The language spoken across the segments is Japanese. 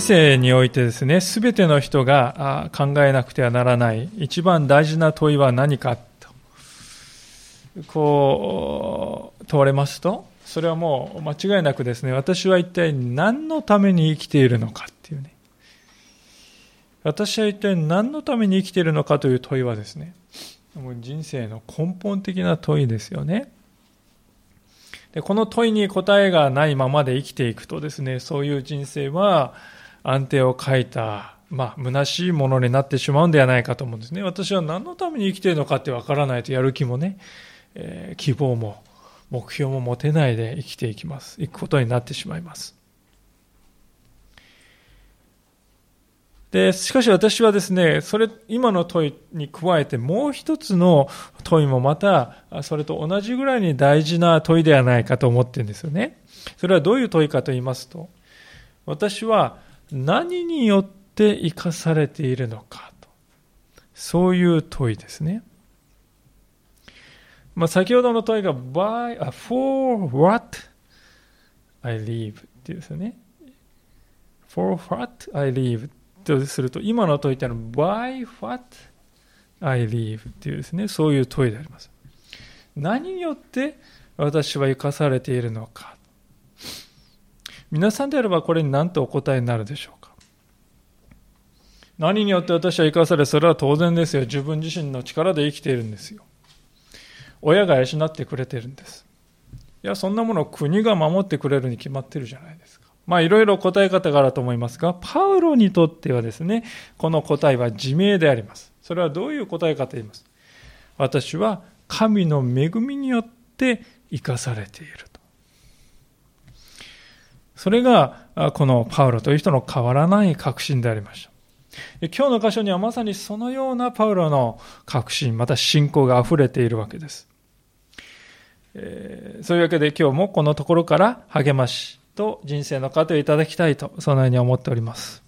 人生においてですね、すべての人が考えなくてはならない一番大事な問いは何かと、こう、問われますと、それはもう間違いなくですね、私は一体何のために生きているのかっていうね。私は一体何のために生きているのかという問いはですね、もう人生の根本的な問いですよね。でこの問いに答えがないままで生きていくとですね、そういう人生は安定を欠いた、まあ、虚しいものになってしまうんではないかと思うんですね。私は何のために生きているのかってわからないとやる気もね、えー、希望も目標も持てないで生きていきます。行くことになってしまいます。で、しかし私はですね、それ、今の問いに加えてもう一つの問いもまた、それと同じぐらいに大事な問いではないかと思ってるんですよね。それはどういう問いかと言いますと、私は何によって生かされているのかと。そういう問いですね。まあ、先ほどの問いが by, for what I live っていうですよね。for what I live とすると、今の問いってのは by what I live っていうですね、そういう問いであります。何によって私は生かされているのか。皆さんであればこれに何とお答えになるでしょうか？何によって私は生かされ、それは当然ですよ。自分自身の力で生きているんですよ。親が養ってくれてるんです。いや、そんなものを国が守ってくれるに決まってるじゃないですか。まあいろいろ答え方があると思いますが、パウロにとってはですね、この答えは自明であります。それはどういう答えかと言います。私は神の恵みによって生かされている。それが、このパウロという人の変わらない確信でありました。今日の箇所にはまさにそのようなパウロの確信、また信仰が溢れているわけです。えー、そういうわけで今日もこのところから励ましと人生の糧をいただきたいと、そのように思っております。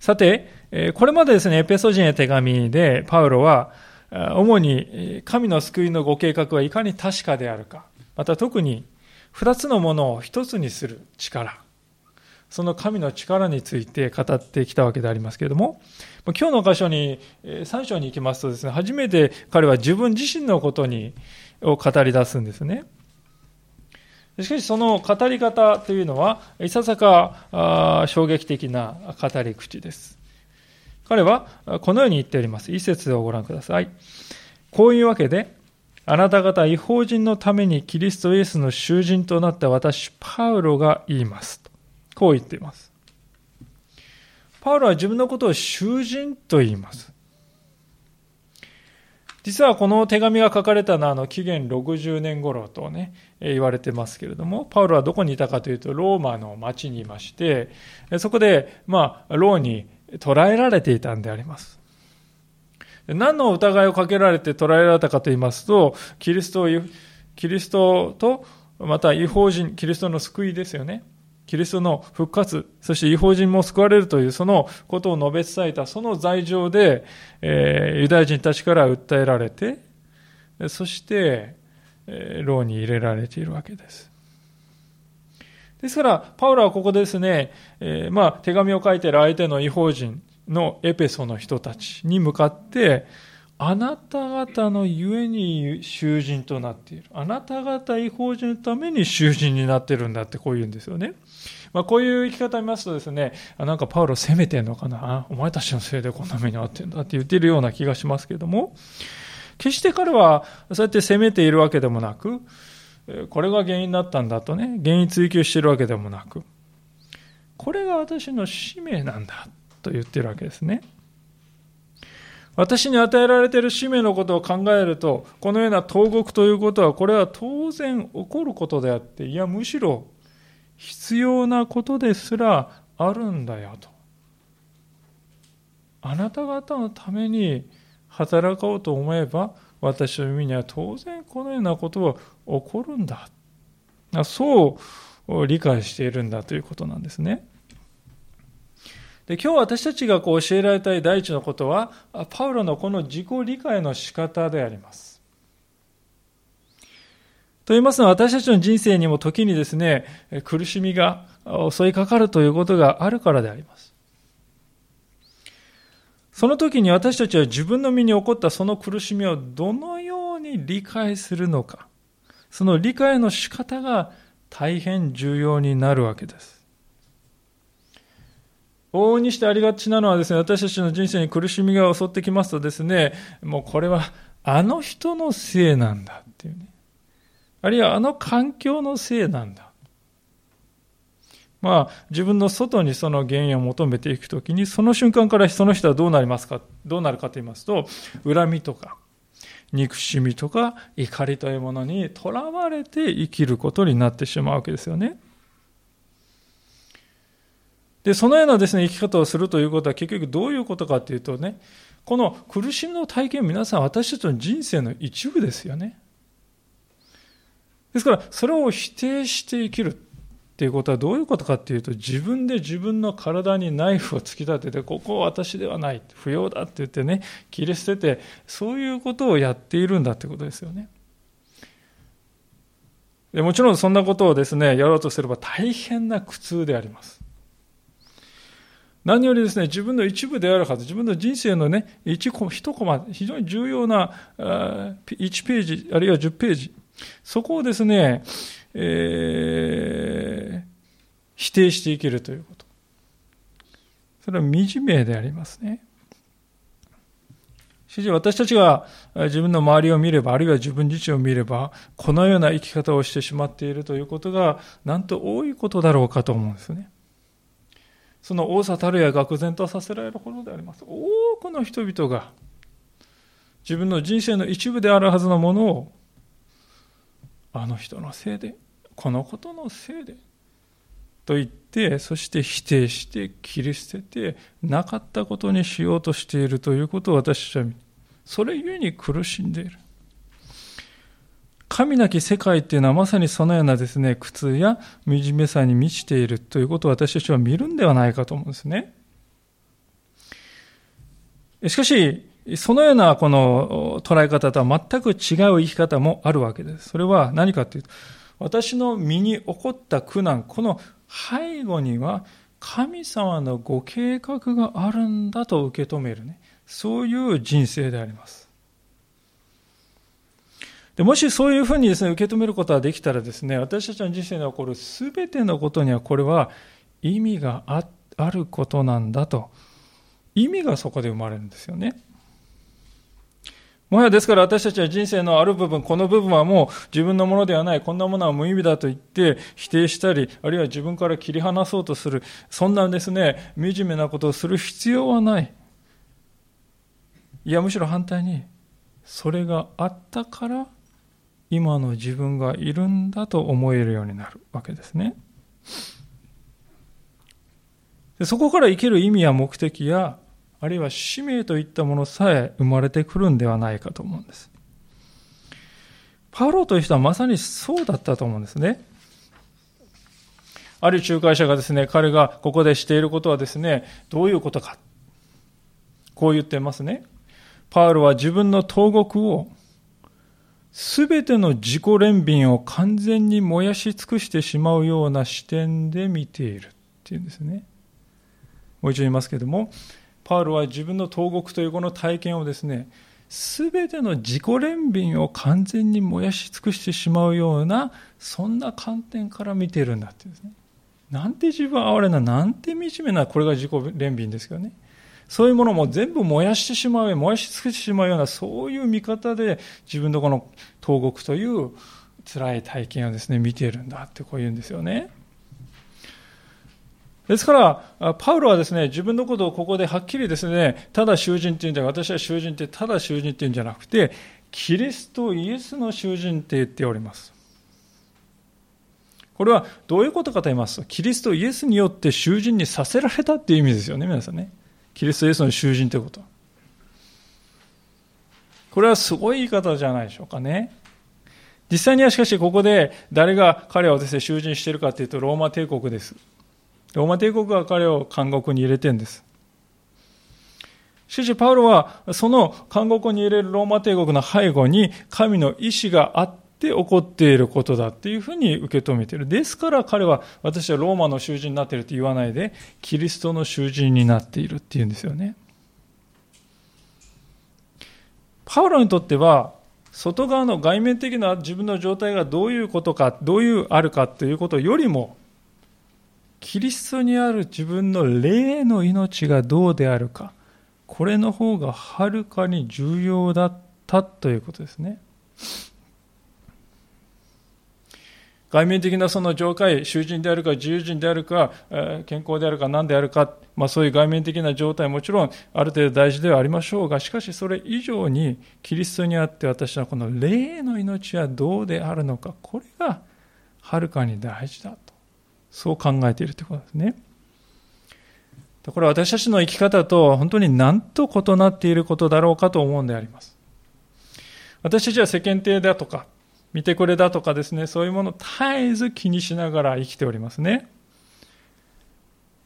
さて、これまでですね、エペソ人へ手紙でパウロは、主に神の救いのご計画はいかに確かであるか、また特に二つのものを一つにする力、その神の力について語ってきたわけでありますけれども、今日の箇所に、3章に行きますとですね、初めて彼は自分自身のことに、を語り出すんですね。しかしその語り方というのは、いささか衝撃的な語り口です。彼はこのように言っております。一節をご覧ください。こういうわけで、あなた方違法人のためにキリストイエスの囚人となった私、パウロが言います。こう言っています。パウロは自分のことを囚人と言います。実はこの手紙が書かれたのはあの紀元60年頃とね、言われてますけれども、パウロはどこにいたかというと、ローマの町にいまして、そこで、まあ、ローに捕らえられていたんであります。何の疑いをかけられて捕らえられたかと言いますと、キリストを、キリストと、また違法人、キリストの救いですよね。キリストの復活、そして違法人も救われるというそのことを述べ伝えたその罪状で、えー、ユダヤ人たちから訴えられて、そして、えー、牢に入れられているわけです。ですから、パウロはここですね、えー、まあ、手紙を書いている相手の違法人のエペソの人たちに向かって、あなた方のゆえに囚人となっている。あなた方違法人のために囚人になってるんだってこう言うんですよね。まあ、こういう生き方を見ますとですね、あなんかパウロ責めてんのかなお前たちのせいでこんな目に遭ってんだって言ってるような気がしますけども、決して彼はそうやって責めているわけでもなく、これが原因だったんだとね、原因追求してるわけでもなく、これが私の使命なんだと言ってるわけですね。私に与えられている使命のことを考えると、このような投獄ということは、これは当然起こることであって、いや、むしろ必要なことですらあるんだよと。あなた方のために働こうと思えば、私の耳には当然このようなことは起こるんだ。そう理解しているんだということなんですね。で今日私たちがこう教えられたい第一のことは、パウロのこの自己理解の仕方であります。と言いますのは私たちの人生にも時にですね、苦しみが襲いかかるということがあるからであります。その時に私たちは自分の身に起こったその苦しみをどのように理解するのか、その理解の仕方が大変重要になるわけです。往々にしてありがちなのはですね、私たちの人生に苦しみが襲ってきますとですね、もうこれはあの人のせいなんだっていうね。あるいはあの環境のせいなんだ。まあ、自分の外にその原因を求めていくときに、その瞬間からその人はどうなりますか、どうなるかと言いますと、恨みとか、憎しみとか怒りというものにとらわれて生きることになってしまうわけですよね。で、そのようなですね、生き方をするということは結局どういうことかというとね、この苦しみの体験、皆さん私たちの人生の一部ですよね。ですから、それを否定して生きるっていうことはどういうことかっていうと、自分で自分の体にナイフを突き立てて、ここは私ではない、不要だって言ってね、切り捨てて、そういうことをやっているんだってことですよね。でもちろんそんなことをですね、やろうとすれば大変な苦痛であります。何よりですね、自分の一部であるはず、自分の人生のね、一コマ、一コマ、非常に重要な1ページ、あるいは10ページ、そこをですね、えー、否定していけるということ。それは惨めでありますね。しかし私たちが自分の周りを見れば、あるいは自分自身を見れば、このような生き方をしてしまっているということが、なんと多いことだろうかと思うんですね。その多さたるや愕然とさせられるほどであります。多くの人々が自分の人生の一部であるはずのものを、あの人のせいで、このことのせいでと言ってそして否定して切り捨ててなかったことにしようとしているということを私たちはそれゆえに苦しんでいる神なき世界っていうのはまさにそのようなですね苦痛や惨めさに満ちているということを私たちは見るんではないかと思うんですねしかしそのようなこの捉え方とは全く違う生き方もあるわけですそれは何かというと私の身に起こった苦難、この背後には神様のご計画があるんだと受け止めるね。そういう人生であります。でもしそういうふうにですね、受け止めることができたらですね、私たちの人生に起こるすべてのことにはこれは意味があることなんだと。意味がそこで生まれるんですよね。もはやですから私たちは人生のある部分、この部分はもう自分のものではない、こんなものは無意味だと言って否定したり、あるいは自分から切り離そうとする、そんなですね、惨めなことをする必要はない。いや、むしろ反対に、それがあったから、今の自分がいるんだと思えるようになるわけですね。でそこから生きる意味や目的やあるいは使命といったものさえ生まれてくるんではないかと思うんです。パウロという人はまさにそうだったと思うんですね。ある仲介者がですね、彼がここでしていることはですね、どういうことか。こう言ってますね。パウロは自分の投獄を、すべての自己憐憫を完全に燃やし尽くしてしまうような視点で見ているっていうんですね。もう一度言いますけれども、パウロは自分の投獄というこの体験をですね、すべての自己憐憫を完全に燃やし尽くしてしまうような、そんな観点から見ているんだっていうんですね。なんて自分は哀れな、なんて惨めな、これが自己憐憫ですよね。そういうものも全部燃やしてしまう、燃やし尽くしてしまうような、そういう見方で自分のこの投獄という辛い体験をですね、見ているんだってこう言うんですよね。ですから、パウロはですね、自分のことをここではっきりですね、ただ囚人っていうんじゃ私は囚人ってただ囚人っていうんじゃなくて、キリストイエスの囚人って言っております。これはどういうことかと言いますと、キリストイエスによって囚人にさせられたっていう意味ですよね、皆さんね。キリストイエスの囚人ということ。これはすごい言い方じゃないでしょうかね。実際にはしかしここで誰が彼をですね、囚人しているかというとローマ帝国です。ローマ帝国が彼を監獄に入れてるんです。しかし、パウロはその監獄に入れるローマ帝国の背後に神の意志があっって起こっていることだっていうふうに受け止めている。ですから彼は私はローマの囚人になっていると言わないで、キリストの囚人になっているっていうんですよね。パウロにとっては、外側の外面的な自分の状態がどういうことか、どういうあるかということよりも、キリストにある自分の霊の命がどうであるか、これの方がはるかに重要だったということですね。外面的なその上界、囚人であるか自由人であるか、健康であるか何であるか、まあ、そういう外面的な状態もちろんある程度大事ではありましょうが、しかしそれ以上にキリストにあって私はこの霊の命はどうであるのか、これがはるかに大事だと。そう考えているということですね。これは私たちの生き方と本当に何と異なっていることだろうかと思うんであります。私たちは世間体だとか、見てくれだとかですね、そういうものを絶えず気にしながら生きておりますね。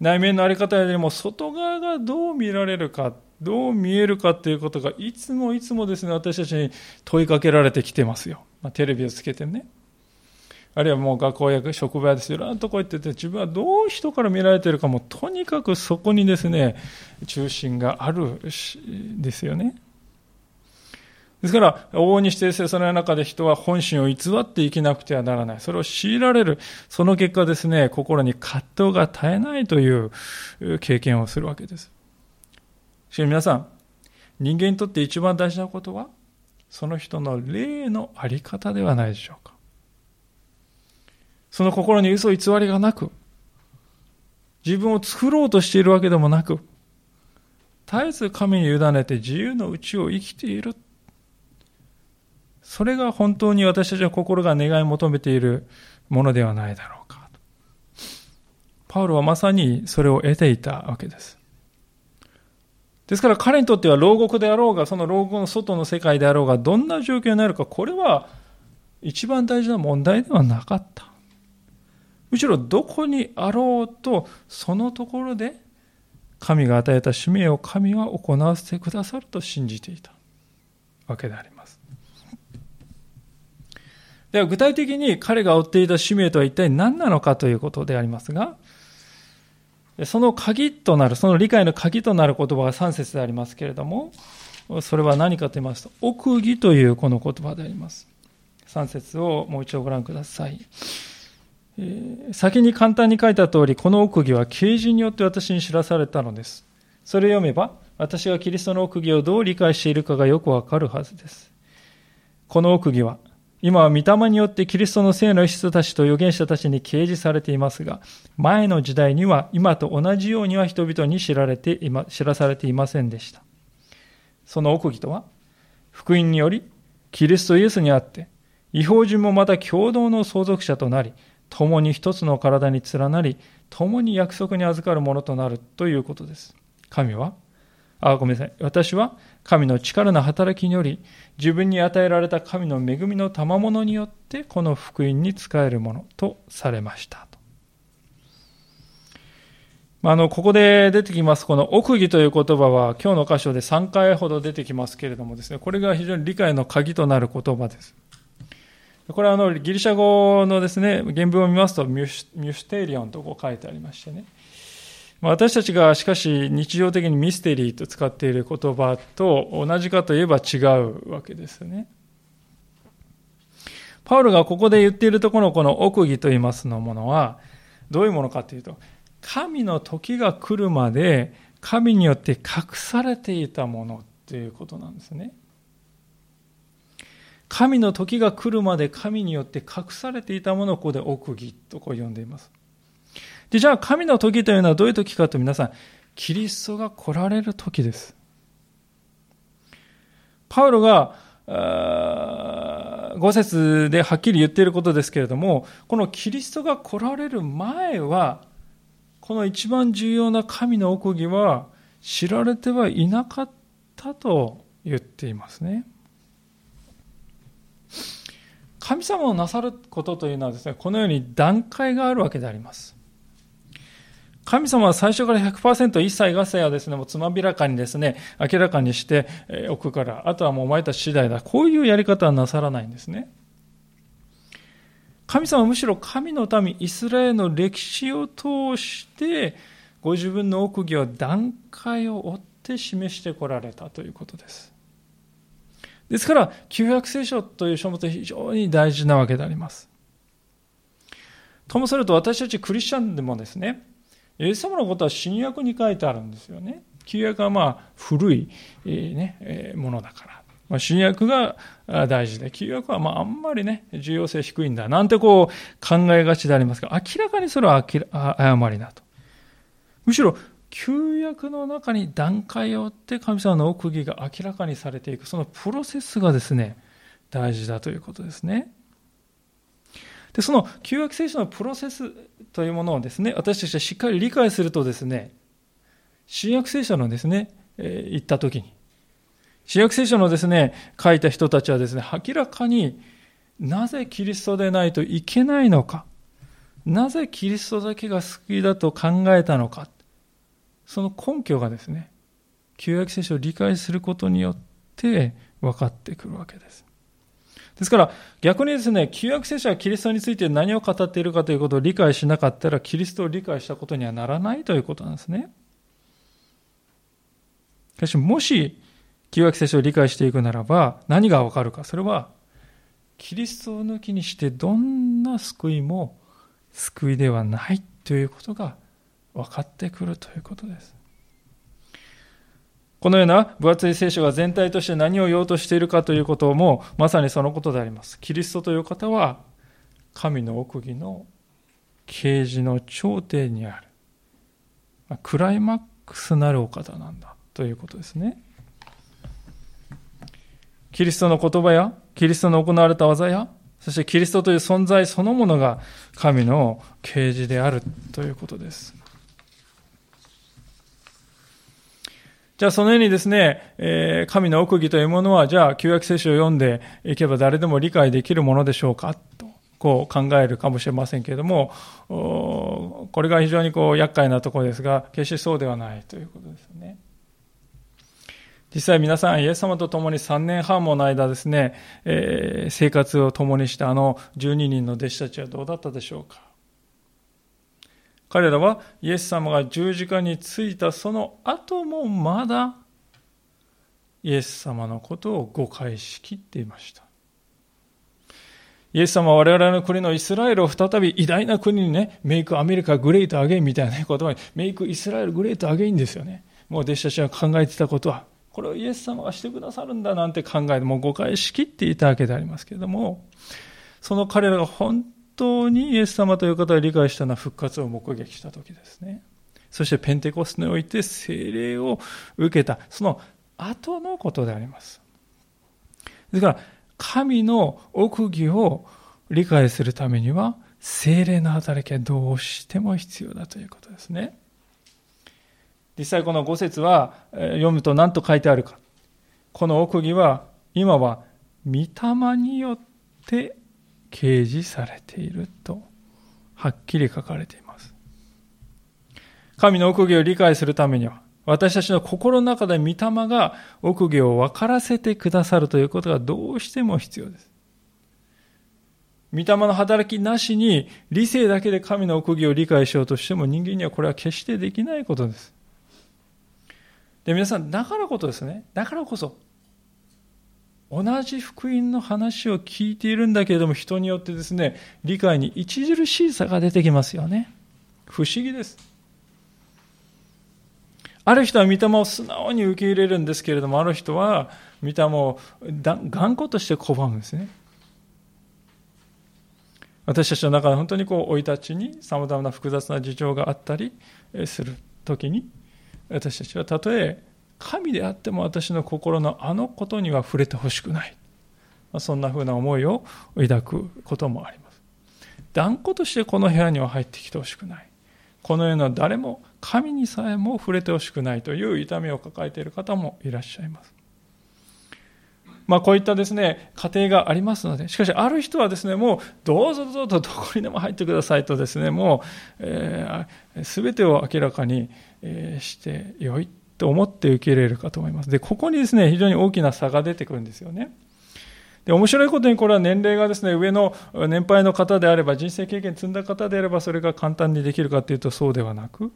内面のあり方よりも外側がどう見られるか、どう見えるかということがいつもいつもですね、私たちに問いかけられてきてますよ。まあ、テレビをつけてね。あるいはもう学校や職場やですいろんなとこ行ってて、自分はどう人から見られてるかも、とにかくそこにですね、中心があるですよね。ですから、往々にしてその中で人は本心を偽って生きなくてはならない。それを強いられる。その結果ですね、心に葛藤が絶えないという経験をするわけです。しかし皆さん、人間にとって一番大事なことは、その人の霊のあり方ではないでしょうか。その心に嘘偽りがなく、自分を作ろうとしているわけでもなく、絶えず神に委ねて自由のうちを生きている。それが本当に私たちの心が願い求めているものではないだろうか。パウロはまさにそれを得ていたわけです。ですから彼にとっては牢獄であろうが、その牢獄の外の世界であろうが、どんな状況になるか、これは一番大事な問題ではなかった。むしろどこにあろうと、そのところで神が与えた使命を神は行わせてくださると信じていたわけであります。では具体的に彼が追っていた使命とは一体何なのかということでありますが、その鍵となる、その理解の鍵となる言葉が3節でありますけれども、それは何かと言いますと、奥義というこの言葉であります。3節をもう一度ご覧ください。先に簡単に書いた通り、この奥義は啓示によって私に知らされたのです。それを読めば、私がキリストの奥義をどう理解しているかがよくわかるはずです。この奥義は、今は御霊によってキリストの聖の人たちと預言者たちに掲示されていますが、前の時代には今と同じようには人々に知られてま、知らされていませんでした。その奥義とは、福音により、キリストイエスにあって、違法人もまた共同の相続者となり、共に一つの体に連なり、共に約束に預かるものとなるということです。神は、あ、ごめんなさい。私は神の力の働きにより、自分に与えられた神の恵みの賜物によって、この福音に使えるものとされました。あの、ここで出てきます、この奥義という言葉は、今日の箇所で3回ほど出てきますけれどもですね、これが非常に理解の鍵となる言葉です。これはあのギリシャ語のですね、原文を見ますと、ミュステリオンとこう書いてありましてね。私たちがしかし日常的にミステリーと使っている言葉と同じかといえば違うわけですね。パウロがここで言っているところのこの奥義と言いますのものはどういうものかというと神の時が来るまで神によって隠されていたものということなんですね。神の時が来るまで神によって隠されていたものをここで奥義とこう呼んでいます。で、じゃあ神の時というのはどういう時かと皆さん、キリストが来られる時です。パウロが、5節ではっきり言っていることですけれども、このキリストが来られる前は、この一番重要な神の奥義は知られてはいなかったと言っていますね。神様をなさることというのはですね、このように段階があるわけであります。神様は最初から100%一切合切はですね、もうつまびらかにですね、明らかにしておくから、あとはもうお前たち次第だ。こういうやり方はなさらないんですね。神様はむしろ神の民、イスラエルの歴史を通して、ご自分の奥義を段階を追って示してこられたということです。ですから、旧約聖書という書物は非常に大事なわけであります。ともすると私たちクリスチャンでもですね、イエス様のことは新約に書いてあるんですよね。旧約はまあ古い、ね、ものだから。まあ、新約が大事で、旧約はまああんまりね、重要性低いんだ、なんてこう考えがちでありますが、明らかにそれは誤りだと。むしろ、旧約の中に段階を追って神様の奥義が明らかにされていく、そのプロセスがですね、大事だということですね。で、その旧約聖書のプロセスというものをですね、私たちはしっかり理解するとですね、新約聖書のですね、えー、言ったときに、新約聖書のですね、書いた人たちはですね、明らかになぜキリストでないといけないのか、なぜキリストだけが救いだと考えたのか、その根拠がですね、旧約聖書を理解することによって分かってくるわけです。ですから逆にですね、旧約聖書はキリストについて何を語っているかということを理解しなかったら、キリストを理解したことにはならないということなんですね。しかし、もし、旧約聖書を理解していくならば、何がわかるか。それは、キリストを抜きにしてどんな救いも救いではないということが分かってくるということです。このような分厚い聖書が全体として何を言おうとしているかということもまさにそのことであります。キリストという方は神の奥義の啓示の頂点にある。クライマックスなるお方なんだということですね。キリストの言葉やキリストの行われた技やそしてキリストという存在そのものが神の啓示であるということです。じゃあそのようにですね、えー、神の奥義というものは、じゃあ旧約聖書を読んでいけば誰でも理解できるものでしょうか？と、こう考えるかもしれませんけれども、これが非常にこう厄介なところですが、決してそうではないということですね。実際皆さん、イエス様と共に3年半もの間ですね、えー、生活を共にしたあの12人の弟子たちはどうだったでしょうか？彼らはイエス様が十字架についたその後もまだイエス様のことを誤解しきっていました。イエス様は我々の国のイスラエルを再び偉大な国にね、 Make America Great Again みたいな言葉に、 Make Israel Great Again ですよね。もう弟子たちが考えてたことは、これをイエス様がしてくださるんだなんて考えて、もう誤解しきっていたわけでありますけれども、その彼らが本当にイエス様という方が理解したのは復活を目撃した時ですね。そしてペンテコステにおいて精霊を受けた、その後のことであります。ですから、神の奥義を理解するためには、精霊の働きはどうしても必要だということですね。実際この5節は読むと何と書いてあるか。この奥義は今は御霊によって掲示されていると、はっきり書かれています。神の奥義を理解するためには、私たちの心の中で御霊が奥義を分からせてくださるということがどうしても必要です。御霊の働きなしに理性だけで神の奥義を理解しようとしても人間にはこれは決してできないことです。で、皆さん、だからこそですね、だからこそ同じ福音の話を聞いているんだけれども人によってですね理解に著しい差が出てきますよね。不思議です。ある人は御霊を素直に受け入れるんですけれどもある人は御霊を頑固として拒むんですね。私たちの中で本当にこう生い立ちにさまざまな複雑な事情があったりする時に私たちはたとえ神であっても私の心のあのことには触れてほしくない。そんなふうな思いを抱くこともあります。断固としてこの部屋には入ってきてほしくない。このような誰も神にさえも触れてほしくないという痛みを抱えている方もいらっしゃいます。まあ、こういったですね、家庭がありますので、しかしある人はですね、もうどうぞどうぞどこにでも入ってくださいとですね、もう、えー、全てを明らかに、してよいと思って受け入れるかと思います。で、ここにですね、非常に大きな差が出てくるんですよね。で面白いことにこれは年齢がですね、上の年配の方であれば、人生経験積んだ方であれば、それが簡単にできるかというとそうではなく、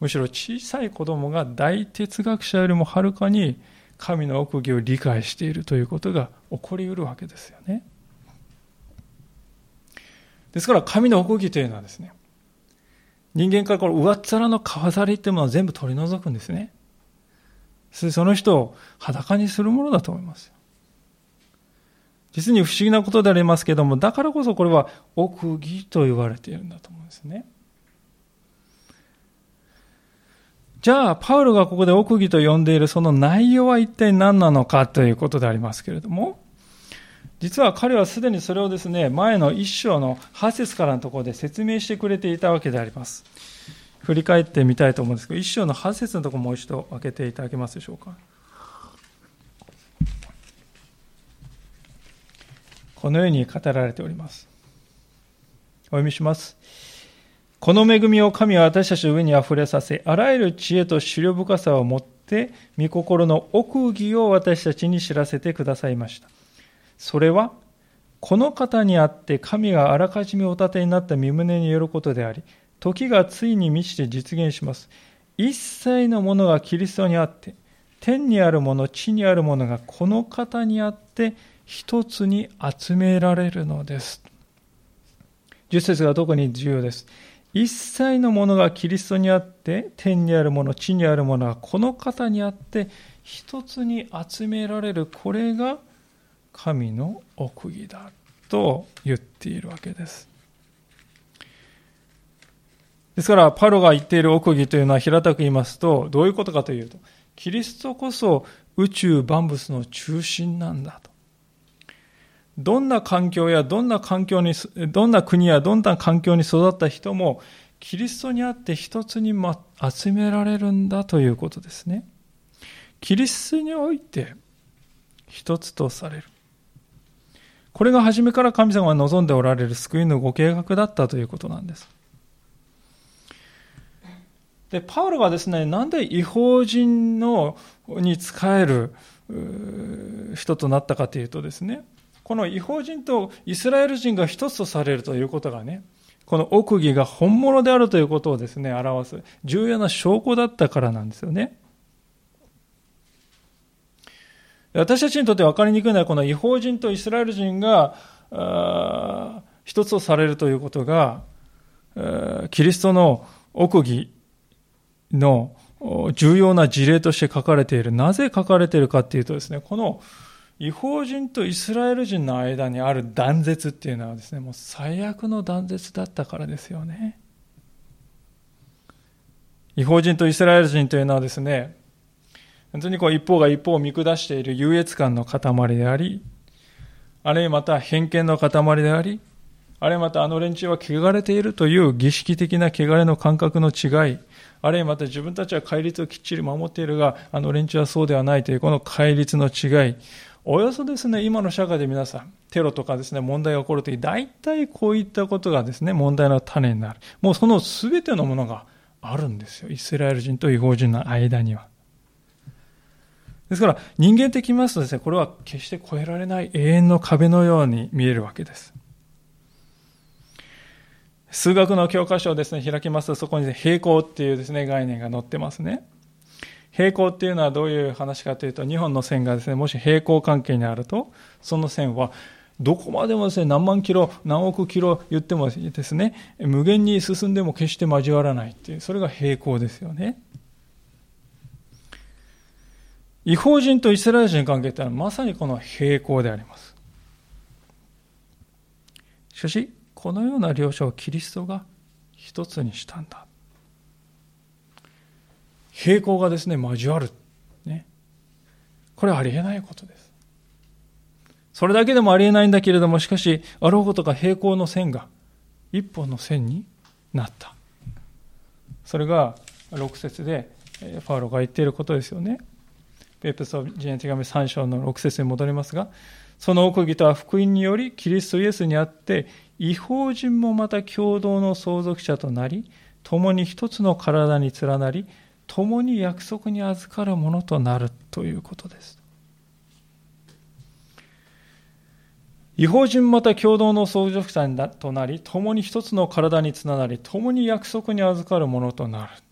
むしろ小さい子供が大哲学者よりもはるかに神の奥義を理解しているということが起こりうるわけですよね。ですから神の奥義というのはですね、人間からこの上っ面の皮ざりっていうものを全部取り除くんですね。その人を裸にするものだと思います。実に不思議なことでありますけれども、だからこそこれは奥義と言われているんだと思うんですね。じゃあ、パウロがここで奥義と呼んでいるその内容は一体何なのかということでありますけれども、実は彼はすでにそれをですね、前の一章の8節からのところで説明してくれていたわけであります。振り返ってみたいと思うんですけど、一章の8節のところもう一度開けていただけますでしょうか。このように語られております。お読みします。この恵みを神は私たちの上にあふれさせ、あらゆる知恵と思慮深さを持って、御心の奥義を私たちに知らせてくださいました。それは、この方にあって神があらかじめお立てになった身旨によることであり、時がついに満ちて実現します。一切のものがキリストにあって、天にあるもの、地にあるものがこの方にあって一つに集められるのです。十節が特に重要です。一切のものがキリストにあって、天にあるもの、地にあるものがこの方にあって、一つに集められる、これが神の奥義だと言っているわけです。ですから、パロが言っている奥義というのは平たく言いますと、どういうことかというと、キリストこそ宇宙万物の中心なんだと。どんな環境やどんな環境に、どんな国やどんな環境に育った人も、キリストにあって一つに集められるんだということですね。キリストにおいて一つとされる。これが初めから神様が望んでおられる救いのご計画だったということなんです。で、パウロがですね、なんで違法人のに仕える人となったかというとですね、この違法人とイスラエル人が一つとされるということがね、この奥義が本物であるということをですね、表す重要な証拠だったからなんですよね。私たちにとって分かりにくいのは、この違法人とイスラエル人が一つとされるということが、キリストの奥義の重要な事例として書かれている。なぜ書かれているかっていうとですね、この違法人とイスラエル人の間にある断絶っていうのはですね、もう最悪の断絶だったからですよね。違法人とイスラエル人というのはですね、本当にこう一方が一方を見下している優越感の塊であり、あるいはまた偏見の塊であり、あるいはまたあの連中は汚れているという儀式的な汚れの感覚の違い、あるいはまた自分たちは戒律をきっちり守っているが、あの連中はそうではないというこの戒律の違い、およそですね、今の社会で皆さん、テロとかですね、問題が起こるとき、大体こういったことがですね、問題の種になる。もうその全てのものがあるんですよ。イスラエル人と違法人の間には。ですから、人間的にますとですね、これは決して越えられない永遠の壁のように見えるわけです。数学の教科書をですね、開きますと、そこに平行っていうですね、概念が載ってますね。平行っていうのはどういう話かというと、2本の線がですね、もし平行関係にあると、その線は、どこまでもですね、何万キロ、何億キロ言ってもですね、無限に進んでも決して交わらないっていう、それが平行ですよね。違法人とイスラエル人の関係ってのはまさにこの平行であります。しかし、このような両者をキリストが一つにしたんだ。平行がですね、交わる。ね。これはありえないことです。それだけでもありえないんだけれども、しかし、あろうことか平行の線が一本の線になった。それが6節でパウロが言っていることですよね。ペープソ人へ手紙3章の6節に戻りますが、その奥義とは福音によりキリストイエスにあって、違法人もまた共同の相続者となり、共に一つの体に連なり、共に約束に預かるものとなるということです。違法人また共同の相続者となり、共に一つの体につながり、共に約束に預かるものとなる。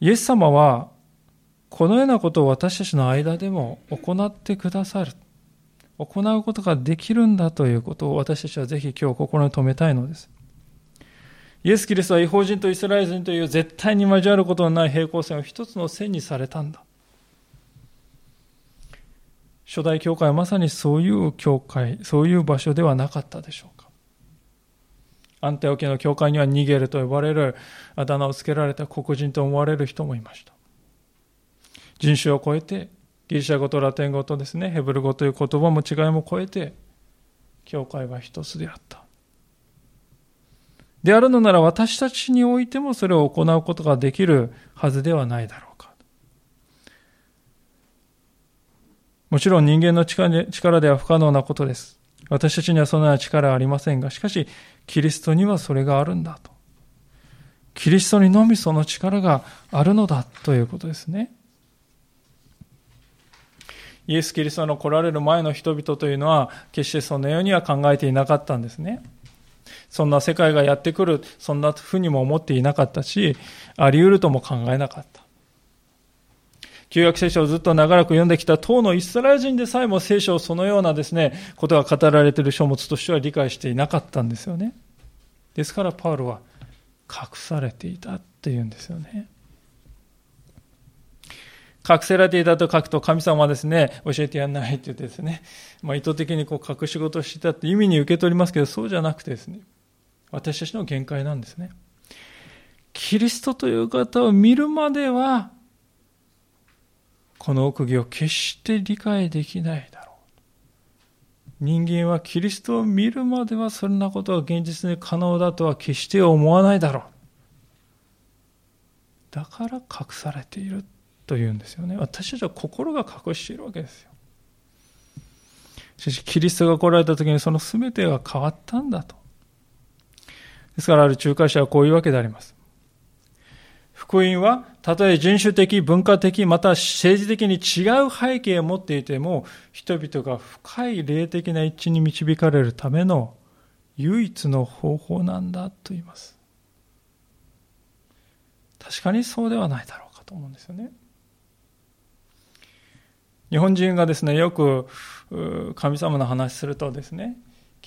イエス様は、このようなことを私たちの間でも行ってくださる。行うことができるんだということを私たちはぜひ今日心に留めたいのです。イエス・キリストは違法人とイスラエル人という絶対に交わることのない平行線を一つの線にされたんだ。初代教会はまさにそういう教会、そういう場所ではなかったでしょうか。アンテオ家の教会にはニゲルと呼ばれるあだ名を付けられた黒人と思われる人もいました。人種を超えて、ギリシャ語とラテン語とですね、ヘブル語という言葉も違いも超えて、教会は一つであった。であるのなら私たちにおいてもそれを行うことができるはずではないだろうか。もちろん人間の力では不可能なことです。私たちにはそのような力はありませんが、しかし、キリストにはそれがあるんだと。キリストにのみその力があるのだということですね。イエス・キリストの来られる前の人々というのは、決してそのようには考えていなかったんですね。そんな世界がやってくる、そんなふうにも思っていなかったし、あり得るとも考えなかった。旧約聖書をずっと長らく読んできた当のイスラエル人でさえも聖書をそのようなですね、ことが語られている書物としては理解していなかったんですよね。ですからパウロは隠されていたっていうんですよね。隠せられていたと書くと神様はですね、教えてやんないって言ってですね、まあ、意図的にこう隠し事をしていたって意味に受け取りますけど、そうじゃなくてですね、私たちの限界なんですね。キリストという方を見るまでは、この奥義を決して理解できないだろう。人間はキリストを見るまではそんなことが現実に可能だとは決して思わないだろう。だから隠されているというんですよね。私たちは心が隠しているわけですよ。しかし、キリストが来られた時にその全てが変わったんだと。ですから、ある仲介者はこういうわけであります。福音は、たとえ人種的、文化的、また政治的に違う背景を持っていても、人々が深い霊的な一致に導かれるための唯一の方法なんだと言います。確かにそうではないだろうかと思うんですよね。日本人がですね、よく神様の話するとですね、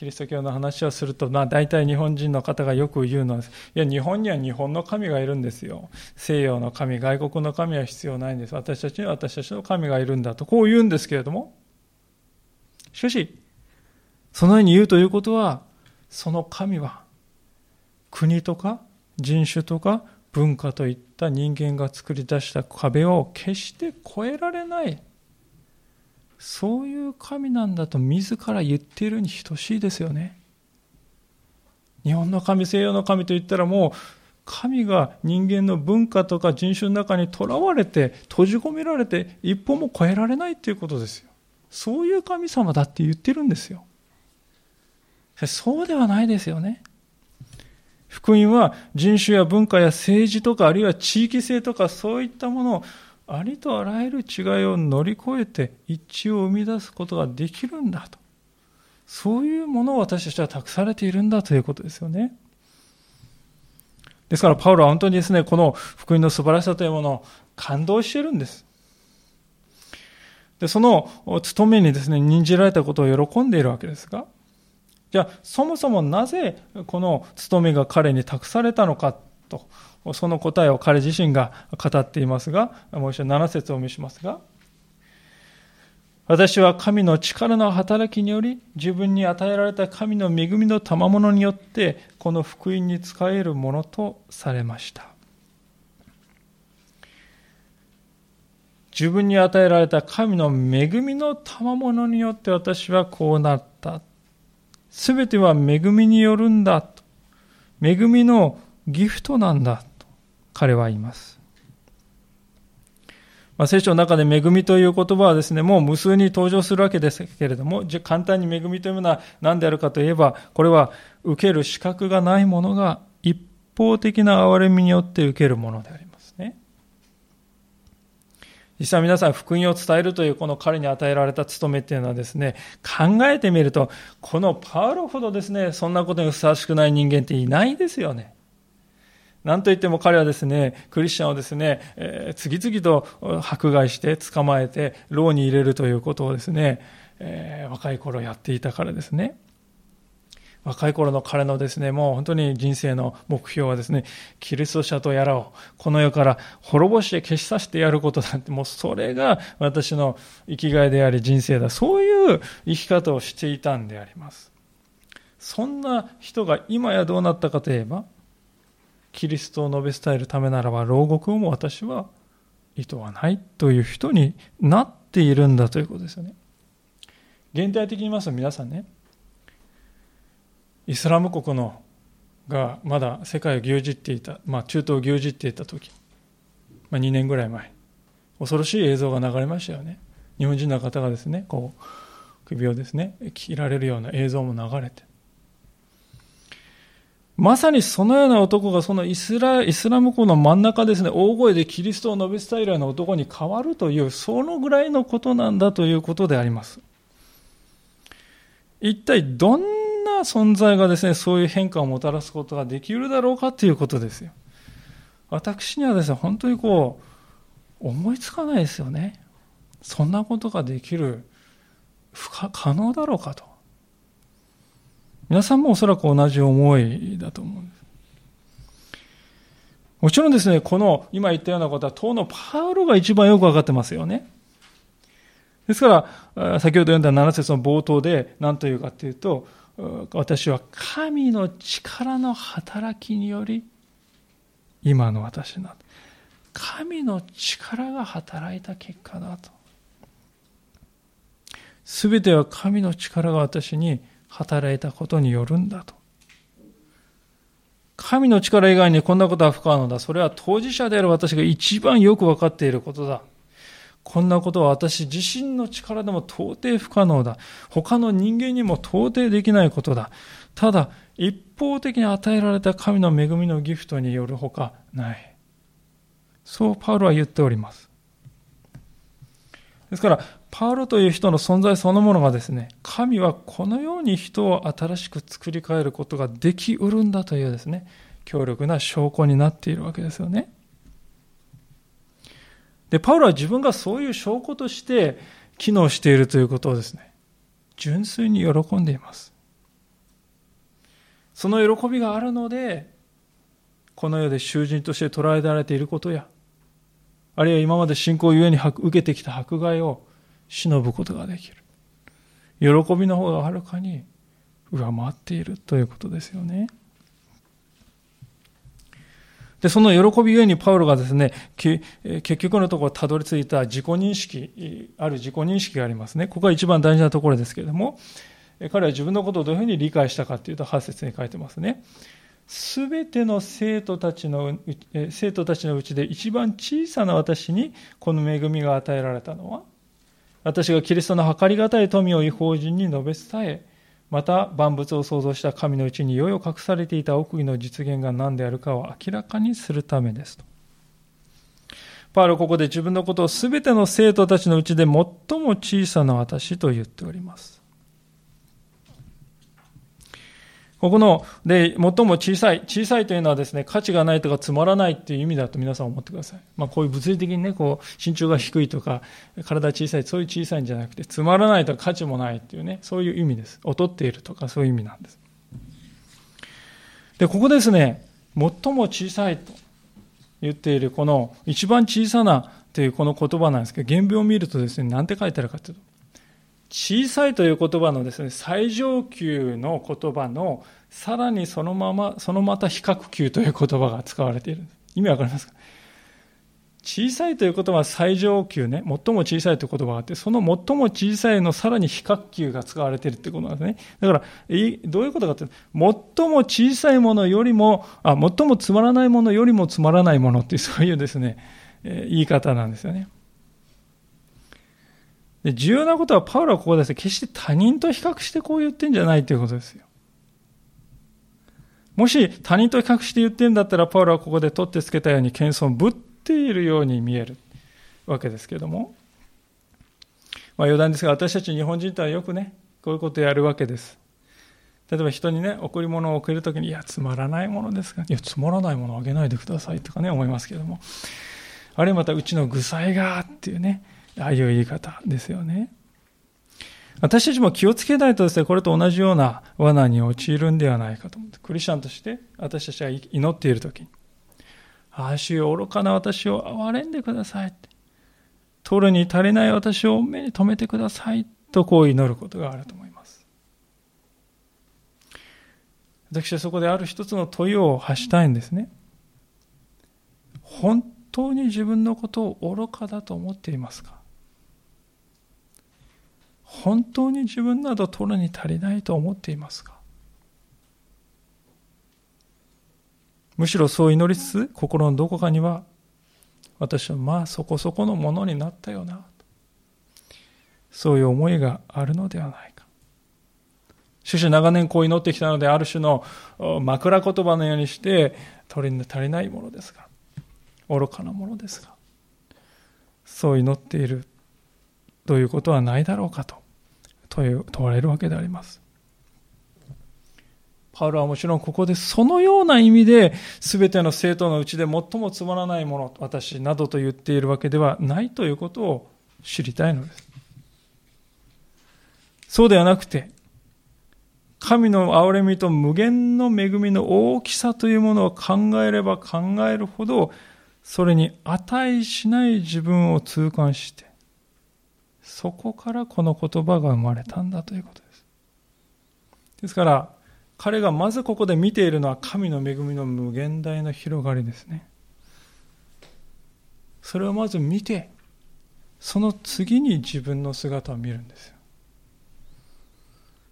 キリスト教の話をすると、まあ大体日本人の方がよく言うのです。いや、日本には日本の神がいるんですよ。西洋の神、外国の神は必要ないんです。私たちには私たちの神がいるんだと、こう言うんですけれども。しかし、そのように言うということは、その神は、国とか人種とか文化といった人間が作り出した壁を決して越えられない。そういう神なんだと自ら言っているに等しいですよね。日本の神、西洋の神といったらもう、神が人間の文化とか人種の中にとらわれて、閉じ込められて、一歩も超えられないということですよ。そういう神様だって言ってるんですよ。そうではないですよね。福音は人種や文化や政治とかあるいは地域性とかそういったものをありとあらゆる違いを乗り越えて一致を生み出すことができるんだと。そういうものを私たちは託されているんだということですよね。ですから、パウロは本当にですね、この福音の素晴らしさというものを感動しているんです。で、その務めにですね、任じられたことを喜んでいるわけですが、じゃあ、そもそもなぜこの務めが彼に託されたのかとその答えを彼自身が語っていますが、もう一度7節を見しますが、私は神の力の働きにより、自分に与えられた神の恵みの賜物によって、この福音に使えるものとされました。自分に与えられた神の恵みの賜物によって私はこうなった。すべては恵みによるんだ。恵みのギフトなんだ。彼は言います。まあ、聖書の中で恵みという言葉はですね、もう無数に登場するわけですけれども、じゃ簡単に恵みというものは何であるかといえば、これは受ける資格がないものが一方的な憐れみによって受けるものでありますね。実際皆さん福音を伝えるというこの彼に与えられた務めっていうのはですね、考えてみると、このパウロほどですね、そんなことにふさわしくない人間っていないですよね。なんといっても彼はですね、クリスチャンをですね、えー、次々と迫害して捕まえて、牢に入れるということをですね、えー、若い頃やっていたからですね。若い頃の彼のですね、もう本当に人生の目標はですね、キリスト者とやらをこの世から滅ぼして消し去してやることだって、もうそれが私の生きがいであり人生だ。そういう生き方をしていたんであります。そんな人が今やどうなったかといえば、キリストを述べ伝えるためならば、牢獄をも私は意図はないという人になっているんだということですよね。現代的に言いますと皆さんね、イスラム国のがまだ世界を牛耳っていた、まあ、中東を牛耳っていた時、まあ、2年ぐらい前、恐ろしい映像が流れましたよね。日本人の方がですね、こう、首をですね、切られるような映像も流れて、まさにそのような男がそのイスライスラム国の真ん中ですね、大声でキリストを述べ伝えるような男に変わるという、そのぐらいのことなんだということであります。一体どんな存在がですね、そういう変化をもたらすことができるだろうかということですよ。私にはですね、本当にこう、思いつかないですよね。そんなことができる、不可能だろうかと。皆さんもおそらく同じ思いだと思うんです。もちろんですね、この今言ったようなことは当のパウロが一番よくわかってますよね。ですから、先ほど読んだ7節の冒頭で何というかというと、私は神の力の働きにより、今の私な神の力が働いた結果だと。すべては神の力が私に働いたことによるんだと。神の力以外にこんなことは不可能だ。それは当事者である私が一番よくわかっていることだ。こんなことは私自身の力でも到底不可能だ。他の人間にも到底できないことだ。ただ、一方的に与えられた神の恵みのギフトによるほかない。そうパウロは言っております。ですから、パウロという人の存在そのものがですね、神はこのように人を新しく作り変えることができうるんだというですね、強力な証拠になっているわけですよね。で、パウロは自分がそういう証拠として機能しているということをですね、純粋に喜んでいます。その喜びがあるので、この世で囚人として捉えられていることや、あるいは今まで信仰ゆえに受けてきた迫害を忍ぶことができる。喜びの方がはるかに上回っているということですよね。で、その喜びゆえにパウロがですね、結局のところたどり着いた自己認識、ある自己認識がありますね。ここが一番大事なところですけれども、彼は自分のことをどういうふうに理解したかというと、8節に書いてますね。すべての生徒たちの、生徒たちのうちで一番小さな私にこの恵みが与えられたのは、私がキリストの計りがたい富を違法人に述べ伝え、また万物を創造した神のうちにいよいよ隠されていた奥義の実現が何であるかを明らかにするためですと。パウロここで自分のことを全ての生徒たちのうちで最も小さな私と言っております。ここの、で、最も小さい、小さいというのはですね、価値がないとかつまらないっていう意味だと皆さん思ってください。まあこういう物理的にね、こう、身長が低いとか、体小さい、そういう小さいんじゃなくて、つまらないとか価値もないっていうね、そういう意味です。劣っているとか、そういう意味なんです。で、ここですね、最も小さいと言っている、この一番小さなというこの言葉なんですけど、原文を見るとですね、なんて書いてあるかというと、小さいという言葉のですね、最上級の言葉の、さらにそのまま、そのまた比較級という言葉が使われている。意味わかりますか？小さいという言葉は最上級ね、最も小さいという言葉があって、その最も小さいのさらに比較級が使われているということなんですね。だから、どういうことかというと、最も小さいものよりも、あ、最もつまらないものよりもつまらないものっていう、そういうですね、え言い方なんですよね。で重要なことは、パウロはここですね、決して他人と比較してこう言ってんじゃないということですよ。もし他人と比較して言ってんだったら、パウロはここで取ってつけたように謙遜ぶっているように見える。わけですけども、まあ、余談ですが私たち日本人とはよくねこういうことをやるわけです。例えば人にね贈り物を贈るときにいやつまらないものですがいやつまらないものをあげないでくださいとかね思いますけども。あるいはまたうちの具材がっていうね。ああいう言い方ですよね私たちも気をつけないとですね、これと同じような罠に陥るんではないかと思って、クリスチャンとして私たちが祈っているときに、ああ、主よ、愚かな私を憐れんでください。取るに足りない私を目に留めてください。とこう祈ることがあると思います。私はそこである一つの問いを発したいんですね。本当に自分のことを愚かだと思っていますか？本当に自分など取るに足りないと思っていますか？むしろそう祈りつつ心のどこかには私はまあそこそこのものになったよな。そういう思いがあるのではないか。主主長年こう祈ってきたのである種の枕言葉のようにして取りに足りないものですが。愚かなものですが。そう祈っているということはないだろうかと。という問われるわけでありますパウロはもちろんここでそのような意味で全ての生徒のうちで最もつまらないもの、私などと言っているわけではないということを知りたいのです。そうではなくて、神の憐れみと無限の恵みの大きさというものを考えれば考えるほど、それに値しない自分を痛感して、そこからこの言葉が生まれたんだということです。ですから、彼がまずここで見ているのは神の恵みの無限大の広がりですね。それをまず見て、その次に自分の姿を見るんですよ。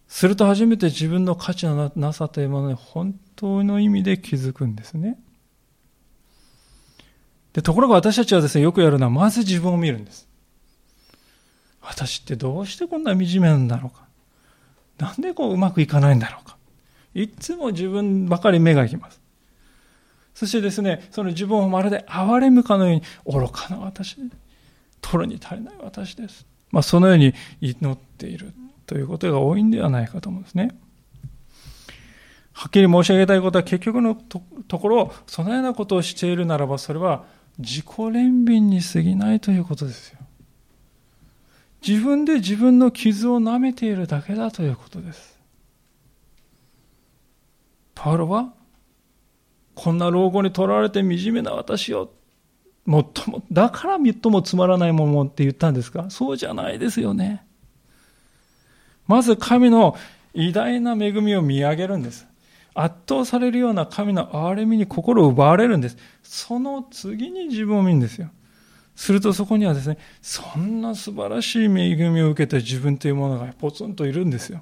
すると初めて自分の価値のなさというものに本当の意味で気づくんですね。で、ところが私たちはですね、よくやるのはまず自分を見るんです。私ってどうしてこんな惨めなんだろうか？なんでこううまくいかないんだろうか？いつも自分ばかり目が行きます。そしてですね、その自分をまるで憐れむかのように、愚かな私、取るに足りない私です。まあ、そのように祈っているということが多いんではないかと思うんですね。はっきり申し上げたいことは結局のところ、そのようなことをしているならば、それは自己憐憫に過ぎないということですよ。自分で自分の傷を舐めているだけだということです。パウロは、こんな老後に取られて惨めな私を、もっとも、だからみっともつまらないものって言ったんですか？そうじゃないですよね。まず神の偉大な恵みを見上げるんです。圧倒されるような神の憐れみに心を奪われるんです。その次に自分を見るんですよ。するとそこにはですね、そんな素晴らしい恵みを受けた自分というものがポツンといるんですよ。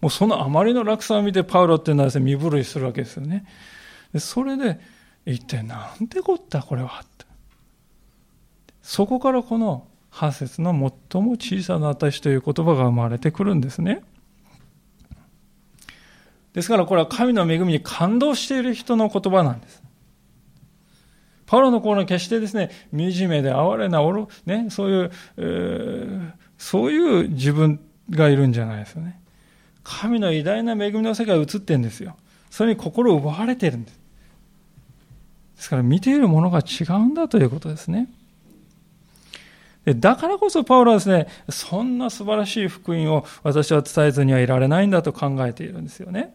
もうそのあまりの落差を見てパウロっていうのはですね、身震いするわけですよね。でそれで、一体なんてこったこれはって。そこからこの8節の最も小さな私という言葉が生まれてくるんですね。ですからこれは神の恵みに感動している人の言葉なんです。パウロの頃決してですね、惨めで哀れな、おろ、ね、そういう、えー、そういう自分がいるんじゃないですよね。神の偉大な恵みの世界が映ってるんですよ。それに心を奪われてるんです。ですから見ているものが違うんだということですね。でだからこそパウロはですね、そんな素晴らしい福音を私は伝えずにはいられないんだと考えているんですよね。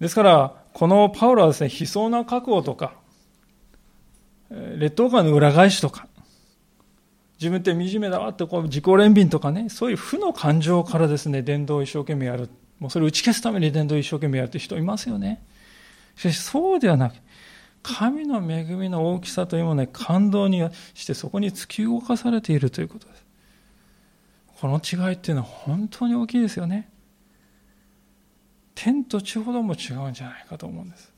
ですから、このパウロはですね、悲壮な覚悟とか、劣等感の裏返しとか、自分って惨めだわってこう自己憐憫とかね、そういう負の感情からですね、伝道を一生懸命やる。もうそれを打ち消すために伝道を一生懸命やるって人いますよね。しかしそうではなく、神の恵みの大きさというものに感動にしてそこに突き動かされているということです。この違いっていうのは本当に大きいですよね。天と地ほども違うんじゃないかと思うんです。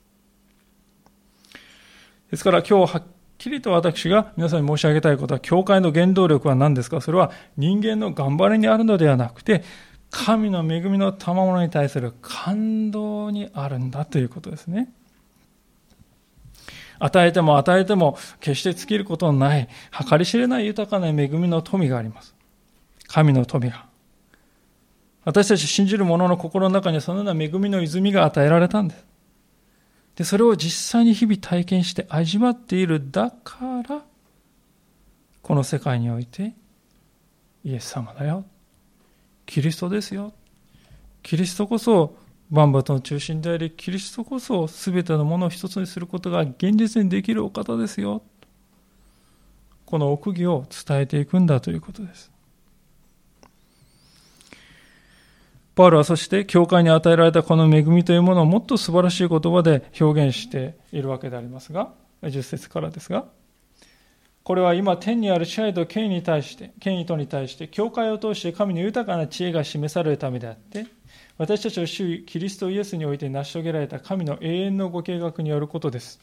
ですから今日はっきりと私が皆さんに申し上げたいことは、教会の原動力は何ですか？それは人間の頑張りにあるのではなくて、神の恵みの賜物に対する感動にあるんだということですね。与えても与えても決して尽きることのない、計り知れない豊かな恵みの富があります。神の富が。私たち信じる者の心の中にはそのような恵みの泉が与えられたんです。で、それを実際に日々体験して味わっている。だから、この世界において、イエス様だよ。キリストですよ。キリストこそ万物の中心であり、キリストこそ全てのものを一つにすることが現実にできるお方ですよ。この奥義を伝えていくんだということです。パウロはそして教会に与えられたこの恵みというものをもっと素晴らしい言葉で表現しているわけでありますが、10節からですが、これは今天にある支配と権威に対して、権威とに対して、教会を通して神の豊かな知恵が示されるためであって、私たちを主キリストイエスにおいて成し遂げられた神の永遠のご計画によることです。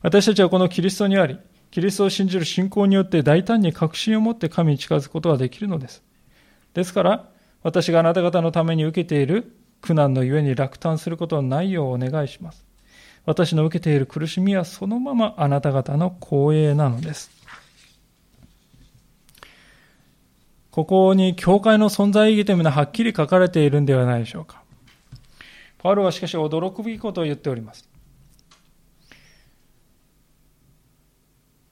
私たちはこのキリストにあり、キリストを信じる信仰によって大胆に確信を持って神に近づくことができるのです。ですから、私があなた方のために受けている苦難のゆえに落胆することのないようお願いします。私の受けている苦しみはそのままあなた方の光栄なのです。ここに教会の存在意義というのははっきり書かれているんではないでしょうか。パウロはしかし驚くべきことを言っております。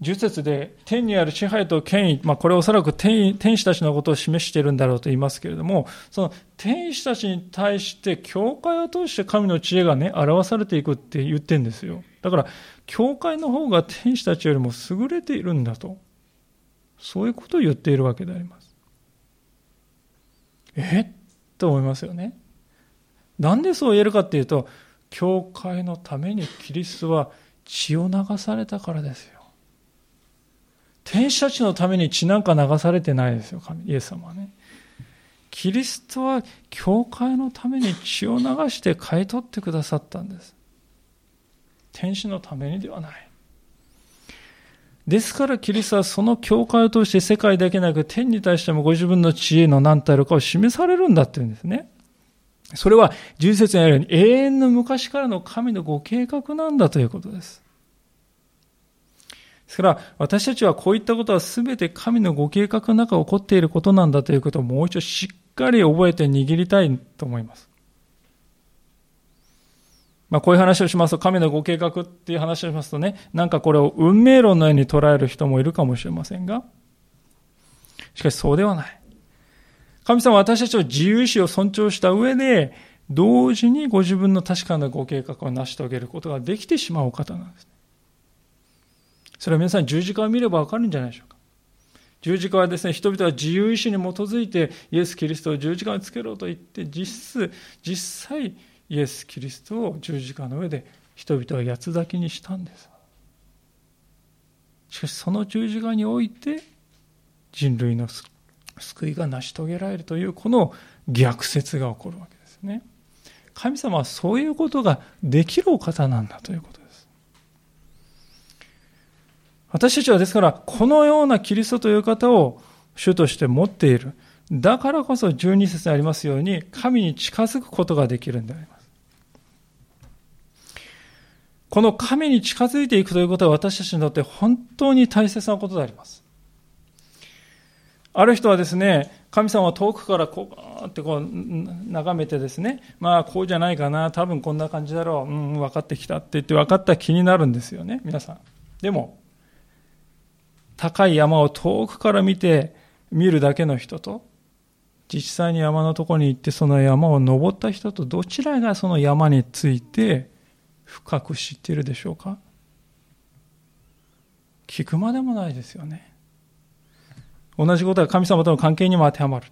10節で天にある支配と権威、まあ、これおそらく天天使たちのことを示しているんだろうと言いますけれども、その天使たちに対して教会を通して神の知恵がね、表されていくって言ってんですよ。だから、教会の方が天使たちよりも優れているんだと。そういうことを言っているわけであります。え？と思いますよね。なんでそう言えるかっていうと、教会のためにキリストは血を流されたからですよ。天使たちのために血なんか流されてないですよ、イエス様はね。キリストは教会のために血を流して買い取ってくださったんです。天使のためにではない。ですからキリストはその教会を通して世界だけなく天に対してもご自分の知恵の何たるかを示されるんだって言うんですね。それは十節にあるように永遠の昔からの神のご計画なんだということです。ですから、私たちはこういったことは全て神のご計画の中起こっていることなんだということをもう一度しっかり覚えて握りたいと思います。まあ、こういう話をしますと、神のご計画っていう話をしますとね、なんかこれを運命論のように捉える人もいるかもしれませんが、しかしそうではない。神様は私たちの自由意志を尊重した上で、同時にご自分の確かなご計画を成し遂げることができてしまう方なんです。それは皆さん十字架を見ればわかるんじゃないでしょうか。十字架はですね、人々は自由意志に基づいてイエス・キリストを十字架につけろと言って、実質、実際、イエス・キリストを十字架の上で人々は八つ咲きにしたんです。しかしその十字架において人類の救いが成し遂げられるというこの逆説が起こるわけですね。神様はそういうことができるお方なんだということ私たちはですから、このようなキリストという方を主として持っている。だからこそ12節にありますように、神に近づくことができるんであります。この神に近づいていくということは私たちにとって本当に大切なことであります。ある人はですね、神様は遠くからこうってこう眺めてですね、まあこうじゃないかな、多分こんな感じだろう、うん、分かってきたって言って分かった気になるんですよね、皆さん。でも、高い山を遠くから見て見るだけの人と、実際に山のとこに行ってその山を登った人とどちらがその山について深く知っているでしょうか？聞くまでもないですよね。同じことは神様との関係にも当てはまる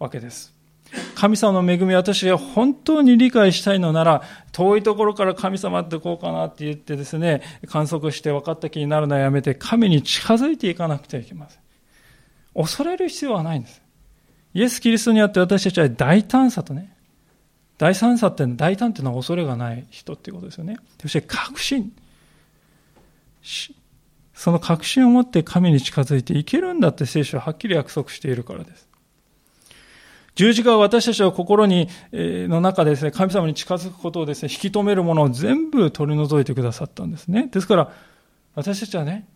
わけです。神様の恵み私が本当に理解したいのなら、遠いところから神様ってこうかなって言ってですね、観測して分かった気になるのはやめて、神に近づいていかなくてはいけません。恐れる必要はないんです。イエス・キリストにあって私たちは大胆さとね、大胆さって大胆っていうのは恐れがない人っていうことですよね。そして確信。その確信を持って神に近づいていけるんだって聖書ははっきり約束しているからです。十字架は私たちの心に、の中でですね、神様に近づくことをですね、引き止めるものを全部取り除いてくださったんですね。ですから、私たちはね、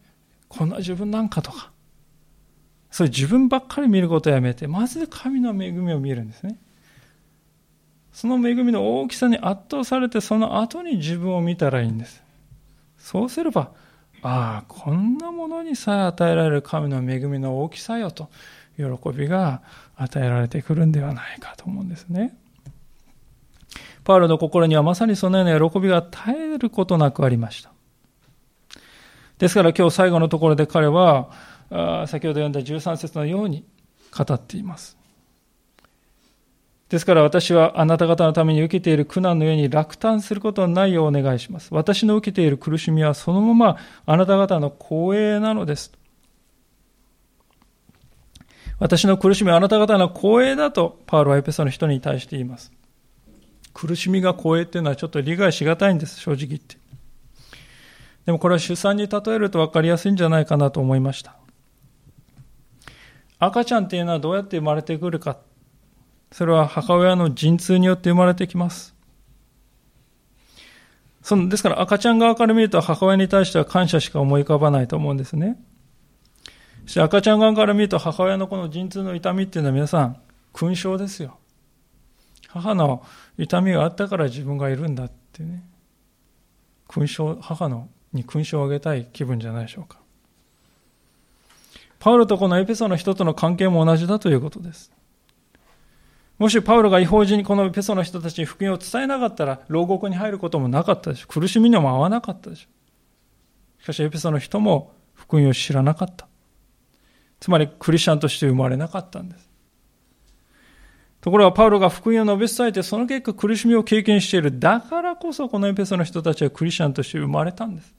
こんな自分なんかとか、そういう自分ばっかり見ることをやめて、まず神の恵みを見るんですね。その恵みの大きさに圧倒されて、その後に自分を見たらいいんです。そうすれば、ああ、こんなものにさえ与えられる神の恵みの大きさよと、喜びが与えられてくるんではないかと思うんですね。パウロの心にはまさにそのような喜びが絶えることなくありました。ですから今日最後のところで彼は、先ほど読んだ13節のように語っています。ですから私はあなた方のために受けている苦難の上に落胆することのないようお願いします。私の受けている苦しみはそのままあなた方の光栄なのです。私の苦しみはあなた方の光栄だとパウロはエペソの人に対して言います。苦しみが光栄っていうのはちょっと理解しがたいんです、正直言って。でもこれは出産に例えると分かりやすいんじゃないかなと思いました。赤ちゃんっていうのはどうやって生まれてくるか。それは母親の陣痛によって生まれてきます。そのですから赤ちゃん側から見ると母親に対しては感謝しか思い浮かばないと思うんですね。し赤ちゃん側から見ると母親のこの陣痛の痛みっていうのは皆さん勲章ですよ。母の痛みがあったから自分がいるんだってね。勲章、母のに勲章をあげたい気分じゃないでしょうか。パウロとこのエペソの人との関係も同じだということです。もしパウロが違法人にこのエペソの人たちに福音を伝えなかったら、牢獄に入ることもなかったでしょう。苦しみにも合わなかったでしょう。しかしエペソの人も福音を知らなかった。つまりクリスチャンとして生まれなかったんです。ところがパウロが福音を述べ伝えて、その結果苦しみを経験している。だからこそこのエペソの人たちはクリスチャンとして生まれたんです。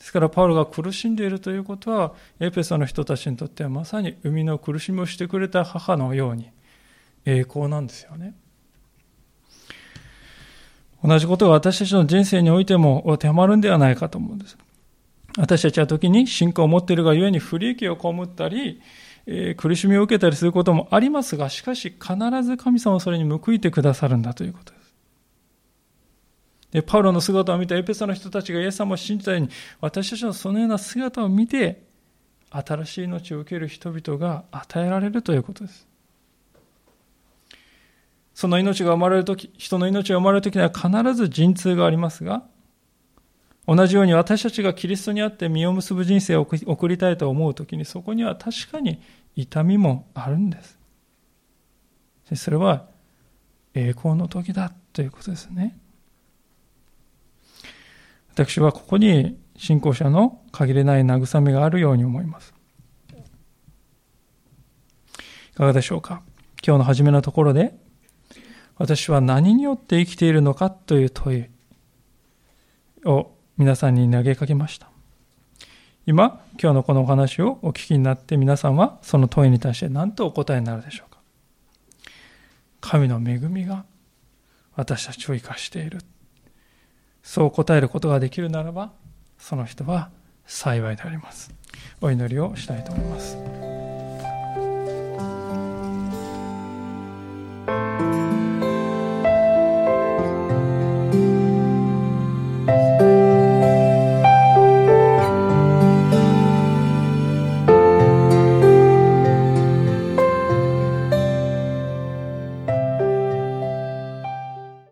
ですからパウロが苦しんでいるということは、エペソの人たちにとってはまさに生みの苦しみをしてくれた母のように栄光なんですよね。同じことが私たちの人生においても当てはまるんではないかと思うんです。私たちは時に信仰を持っているがゆえに不利益を被ったり、えー、苦しみを受けたりすることもありますが、しかし必ず神様はそれに報いてくださるんだということです。で、パウロの姿を見たエペソの人たちがイエス様を信じたように、私たちのそのような姿を見て、新しい命を受ける人々が与えられるということです。その命が生まれるとき、人の命が生まれるときには必ず陣痛がありますが、同じように私たちがキリストにあって実を結ぶ人生を送りたいと思うときに、そこには確かに痛みもあるんです。それは栄光の時だということですね。私はここに信仰者の限りない慰めがあるように思います。いかがでしょうか？今日の初めのところで、私は何によって生きているのかという問いを皆さんに投げかけました。今、今日のこのお話をお聞きになって皆さんはその問いに対して何とお答えになるでしょうか神の恵みが私たちを生かしている。そう答えることができるならば、その人は幸いであります。お祈りをしたいと思います。